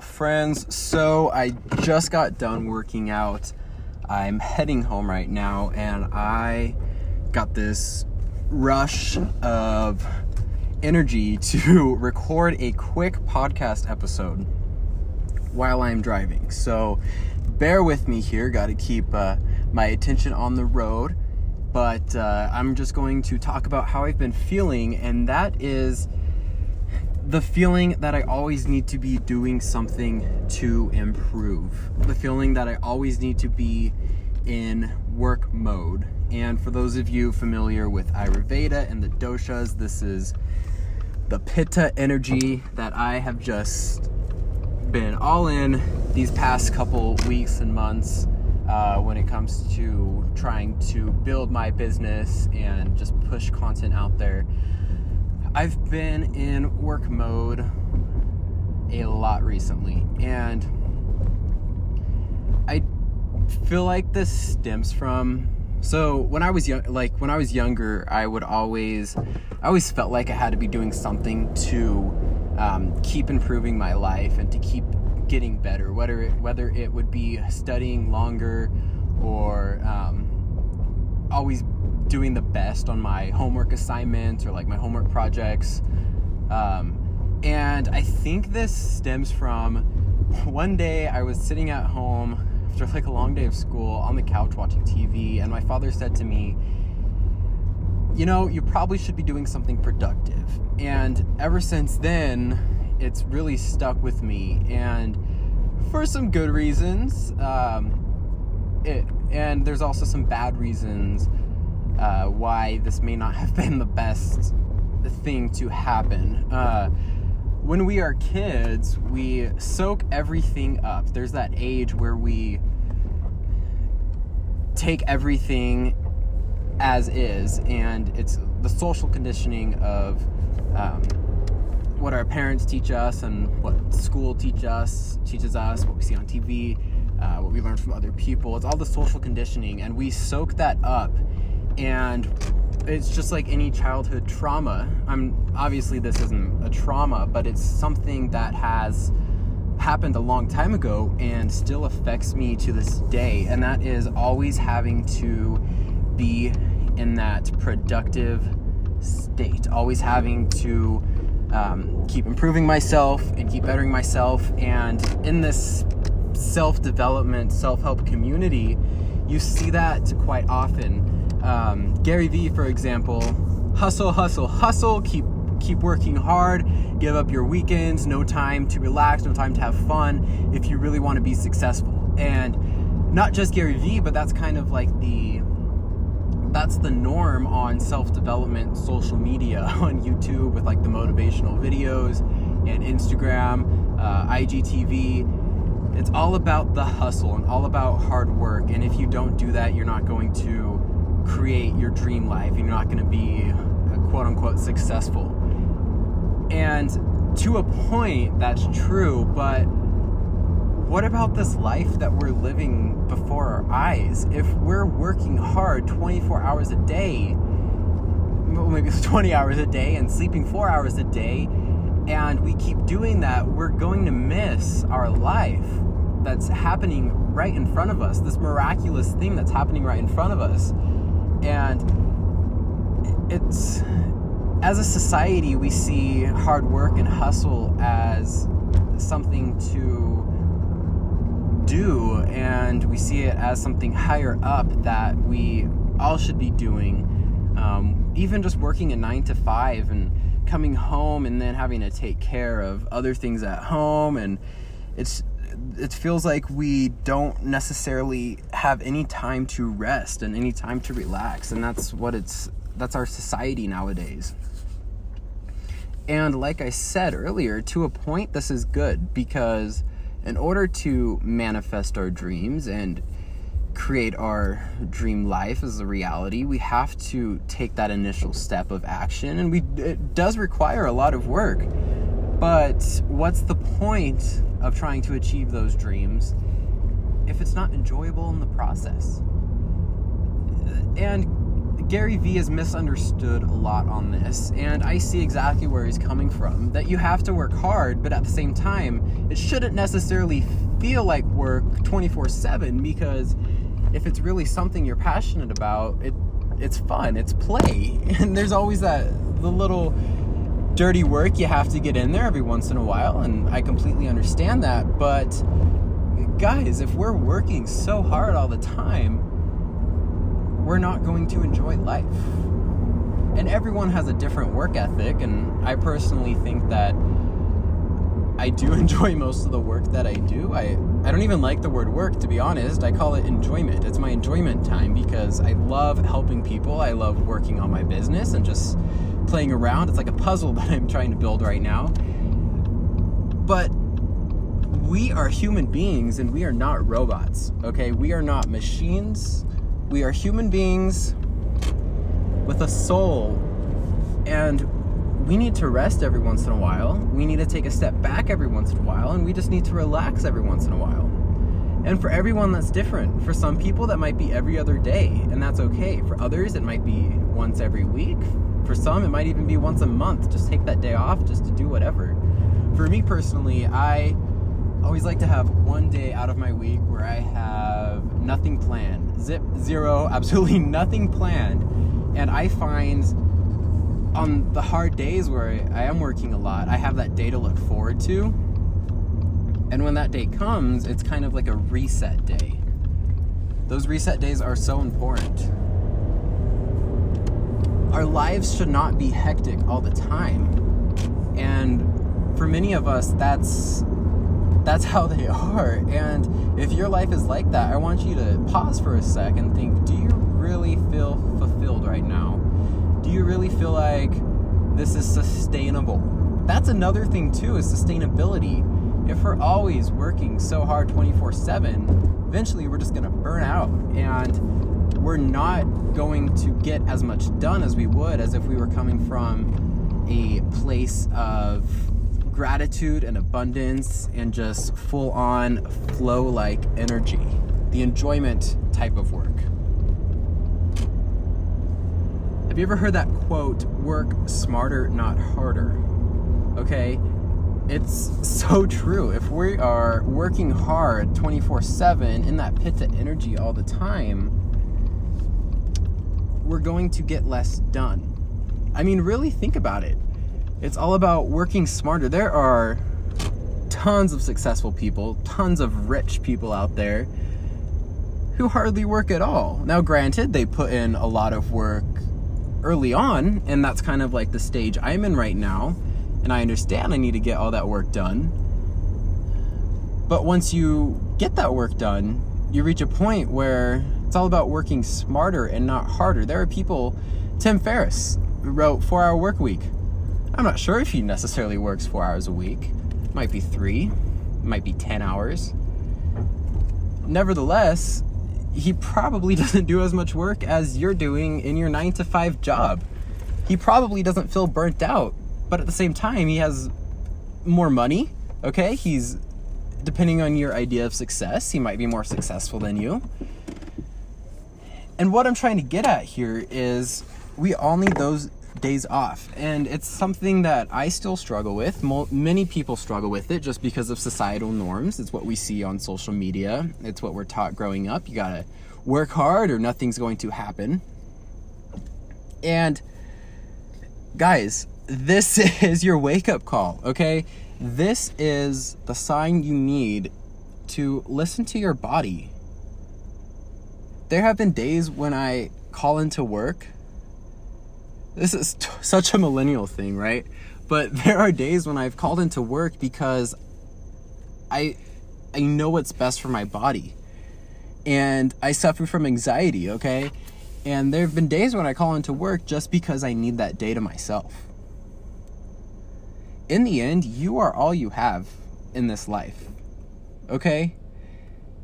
Friends. So, I just got done working out. I'm heading home right now, and I got this rush of energy to record a quick podcast episode while I'm driving. So, bear with me here. Got to keep uh, my attention on the road. But uh, I'm just going to talk about how I've been feeling, and that is the feeling that I always need to be doing something to improve. The feeling that I always need to be in work mode. And for those of you familiar with Ayurveda and the doshas, this is the pitta energy that I have just been all in these past couple weeks and months uh, when it comes to trying to build my business and just push content out there. I've been in work mode a lot recently, and I feel like this stems from. So when I was young, like when I was younger, I would always, I always felt like I had to be doing something to um, keep improving my life and to keep getting better. Whether it, whether it would be studying longer, or um, always doing the best on my homework assignments or like my homework projects. Um, and I think this stems from one day I was sitting at home after like a long day of school on the couch watching TV, and my father said to me, You know, you probably should be doing something productive. And ever since then, it's really stuck with me. And for some good reasons, um, it, and there's also some bad reasons uh, why this may not have been the best thing to happen. Uh, when we are kids, we soak everything up. There's that age where we take everything as is, and it's the social conditioning of um, what our parents teach us and what school teach us teaches us, what we see on TV, uh, what we learn from other people. It's all the social conditioning, and we soak that up and it's just like any childhood trauma. I'm obviously this isn't a trauma, but it's something that has happened a long time ago and still affects me to this day, and that is always having to be in that productive state, always having to um, keep improving myself and keep bettering myself. And in this self development, self help community, you see that quite often um, Gary Vee, for example, hustle, hustle, hustle, keep keep working hard, give up your weekends, no time to relax, no time to have fun if you really want to be successful. And not just Gary Vee, but that's kind of like the that's the norm on self-development social media on YouTube with like the motivational videos and Instagram, uh, IGTV. It's all about the hustle and all about hard work. And if you don't do that, you're not going to create your dream life. and You're not going to be uh, quote unquote successful. And to a point, that's true, but what about this life that we're living before our eyes? If we're working hard 24 hours a day, maybe 20 hours a day, and sleeping four hours a day, and we keep doing that, we're going to miss our life that's happening right in front of us, this miraculous thing that's happening right in front of us. And it's, as a society, we see hard work and hustle as something to do, and we see it as something higher up that we all should be doing. Um, even just working a nine to five and coming home and then having to take care of other things at home and it's it feels like we don't necessarily have any time to rest and any time to relax and that's what it's that's our society nowadays. And like i said earlier to a point this is good because in order to manifest our dreams and create our dream life as a reality we have to take that initial step of action and we it does require a lot of work. But what's the point of trying to achieve those dreams if it's not enjoyable in the process? Uh, and Gary Vee is misunderstood a lot on this, and I see exactly where he's coming from. That you have to work hard, but at the same time, it shouldn't necessarily feel like work 24 7 because if it's really something you're passionate about, it it's fun, it's play. And there's always that the little dirty work you have to get in there every once in a while, and I completely understand that, but guys, if we're working so hard all the time, we're not going to enjoy life. And everyone has a different work ethic, and I personally think that I do enjoy most of the work that I do. I, I don't even like the word work, to be honest. I call it enjoyment. It's my enjoyment time because I love helping people. I love working on my business and just playing around. It's like a puzzle that I'm trying to build right now. But we are human beings and we are not robots, okay? We are not machines. We are human beings with a soul. And we need to rest every once in a while. We need to take a step back every once in a while. And we just need to relax every once in a while. And for everyone, that's different. For some people, that might be every other day, and that's okay. For others, it might be once every week. For some, it might even be once a month. Just take that day off just to do whatever. For me personally, I always like to have one day out of my week where I have nothing planned. Zip, zero, absolutely nothing planned. And I find on the hard days where I am working a lot, I have that day to look forward to. And when that day comes, it's kind of like a reset day. Those reset days are so important. Our lives should not be hectic all the time. And for many of us, that's that's how they are. And if your life is like that, I want you to pause for a sec and think do you really feel fulfilled right now? Do you really feel like this is sustainable? That's another thing, too, is sustainability. If we're always working so hard 24 7, eventually we're just going to burn out. And we're not going to get as much done as we would as if we were coming from a place of gratitude and abundance and just full on flow like energy. The enjoyment type of work. Have you ever heard that quote, work smarter, not harder? Okay? It's so true. If we are working hard 24 7 in that pitta energy all the time, we're going to get less done. I mean, really think about it. It's all about working smarter. There are tons of successful people, tons of rich people out there who hardly work at all. Now, granted, they put in a lot of work early on, and that's kind of like the stage I'm in right now. And I understand I need to get all that work done. But once you get that work done, you reach a point where it's all about working smarter and not harder. There are people, Tim Ferriss wrote Four Hour Work Week. I'm not sure if he necessarily works four hours a week. Might be three, might be 10 hours. Nevertheless, he probably doesn't do as much work as you're doing in your nine to five job. He probably doesn't feel burnt out, but at the same time, he has more money. Okay, he's depending on your idea of success, he might be more successful than you. And what I'm trying to get at here is we all need those days off. And it's something that I still struggle with. Many people struggle with it just because of societal norms. It's what we see on social media, it's what we're taught growing up. You gotta work hard or nothing's going to happen. And guys, this is your wake up call, okay? This is the sign you need to listen to your body. There have been days when I call into work this is t- such a millennial thing, right? But there are days when I've called into work because I I know what's best for my body. And I suffer from anxiety, okay? And there have been days when I call into work just because I need that day to myself. In the end, you are all you have in this life. Okay?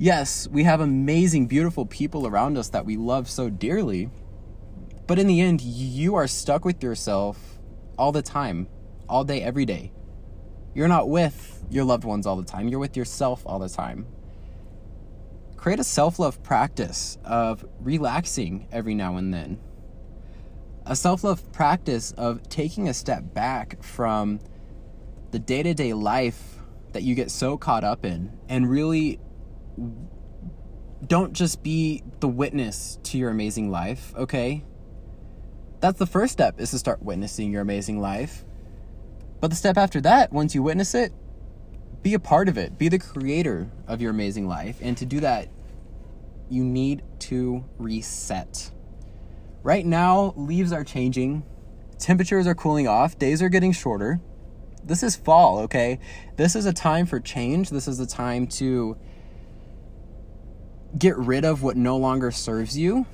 Yes, we have amazing, beautiful people around us that we love so dearly. But in the end, you are stuck with yourself all the time, all day, every day. You're not with your loved ones all the time, you're with yourself all the time. Create a self love practice of relaxing every now and then. a self love practice of taking a step back from the day to day life that you get so caught up in and really don't just be the witness to your amazing life, okay? That's the first step is to start witnessing your amazing life. But the step after that, once you witness it, be a part of it. Be the creator of your amazing life. And to do that, you need to reset. Right now, leaves are changing, temperatures are cooling off, days are getting shorter. This is fall, okay? This is a time for change. This is a time to get rid of what no longer serves you.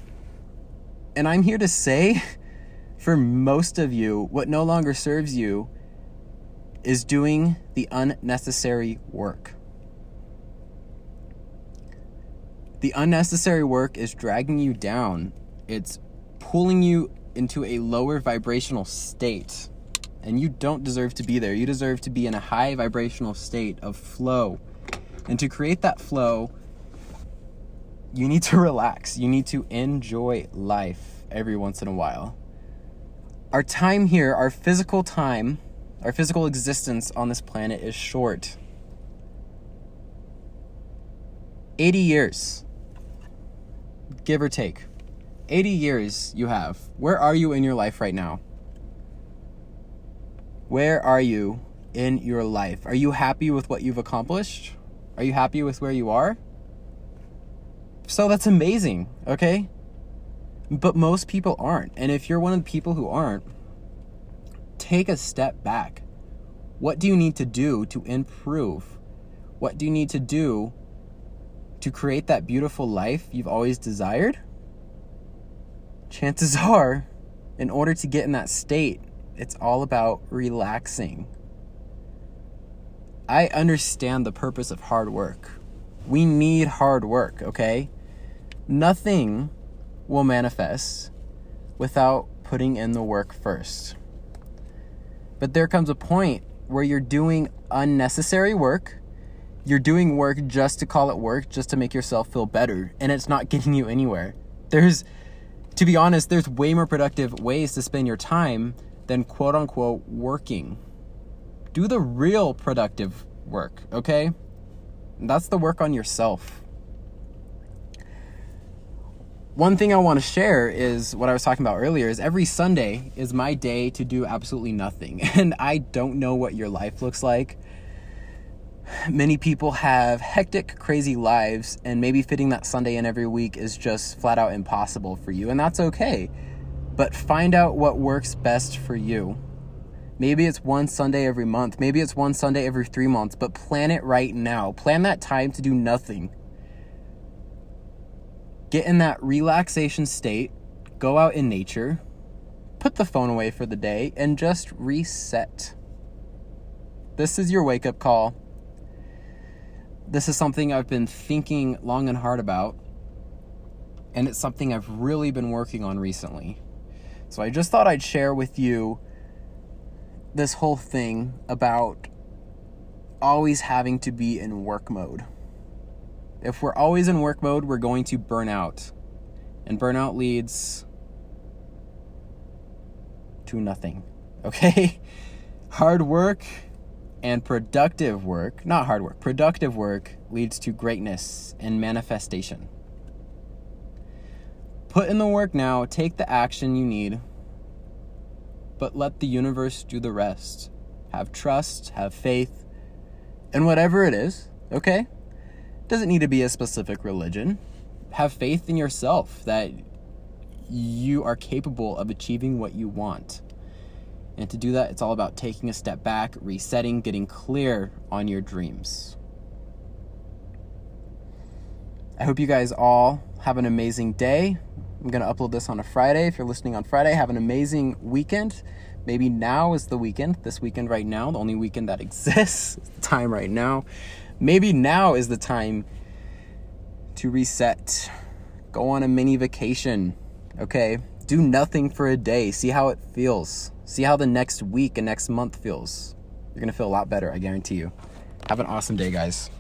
And I'm here to say, for most of you, what no longer serves you is doing the unnecessary work. The unnecessary work is dragging you down, it's pulling you into a lower vibrational state. And you don't deserve to be there. You deserve to be in a high vibrational state of flow. And to create that flow, you need to relax. You need to enjoy life every once in a while. Our time here, our physical time, our physical existence on this planet is short. 80 years, give or take. 80 years you have. Where are you in your life right now? Where are you in your life? Are you happy with what you've accomplished? Are you happy with where you are? So that's amazing, okay? But most people aren't. And if you're one of the people who aren't, take a step back. What do you need to do to improve? What do you need to do to create that beautiful life you've always desired? Chances are, in order to get in that state, it's all about relaxing. I understand the purpose of hard work. We need hard work, okay? Nothing will manifest without putting in the work first. But there comes a point where you're doing unnecessary work. You're doing work just to call it work, just to make yourself feel better, and it's not getting you anywhere. There's, to be honest, there's way more productive ways to spend your time than quote unquote working. Do the real productive work, okay? That's the work on yourself one thing I want to share is what I was talking about earlier is every Sunday is my day to do absolutely nothing. And I don't know what your life looks like. Many people have hectic, crazy lives, and maybe fitting that Sunday in every week is just flat out impossible for you, and that's okay. But find out what works best for you. Maybe it's one Sunday every month, maybe it's one Sunday every three months, but plan it right now. Plan that time to do nothing get in that relaxation state, go out in nature, put the phone away for the day, and just reset. This is your wake up call. This is something I've been thinking long and hard about, and it's something I've really been working on recently. So I just thought I'd share with you this whole thing about always having to be in work mode. If we're always in work mode, we're going to burn out. And burnout leads to nothing. Okay? Hard work and productive work, not hard work, productive work leads to greatness and manifestation. Put in the work now, take the action you need, but let the universe do the rest. Have trust, have faith, and whatever it is, okay? Doesn't need to be a specific religion. Have faith in yourself that you are capable of achieving what you want. And to do that, it's all about taking a step back, resetting, getting clear on your dreams. I hope you guys all have an amazing day. I'm going to upload this on a Friday. If you're listening on Friday, have an amazing weekend. Maybe now is the weekend, this weekend right now, the only weekend that exists, time right now. Maybe now is the time to reset. Go on a mini vacation, okay? Do nothing for a day. See how it feels. See how the next week and next month feels. You're gonna feel a lot better, I guarantee you. Have an awesome day, guys.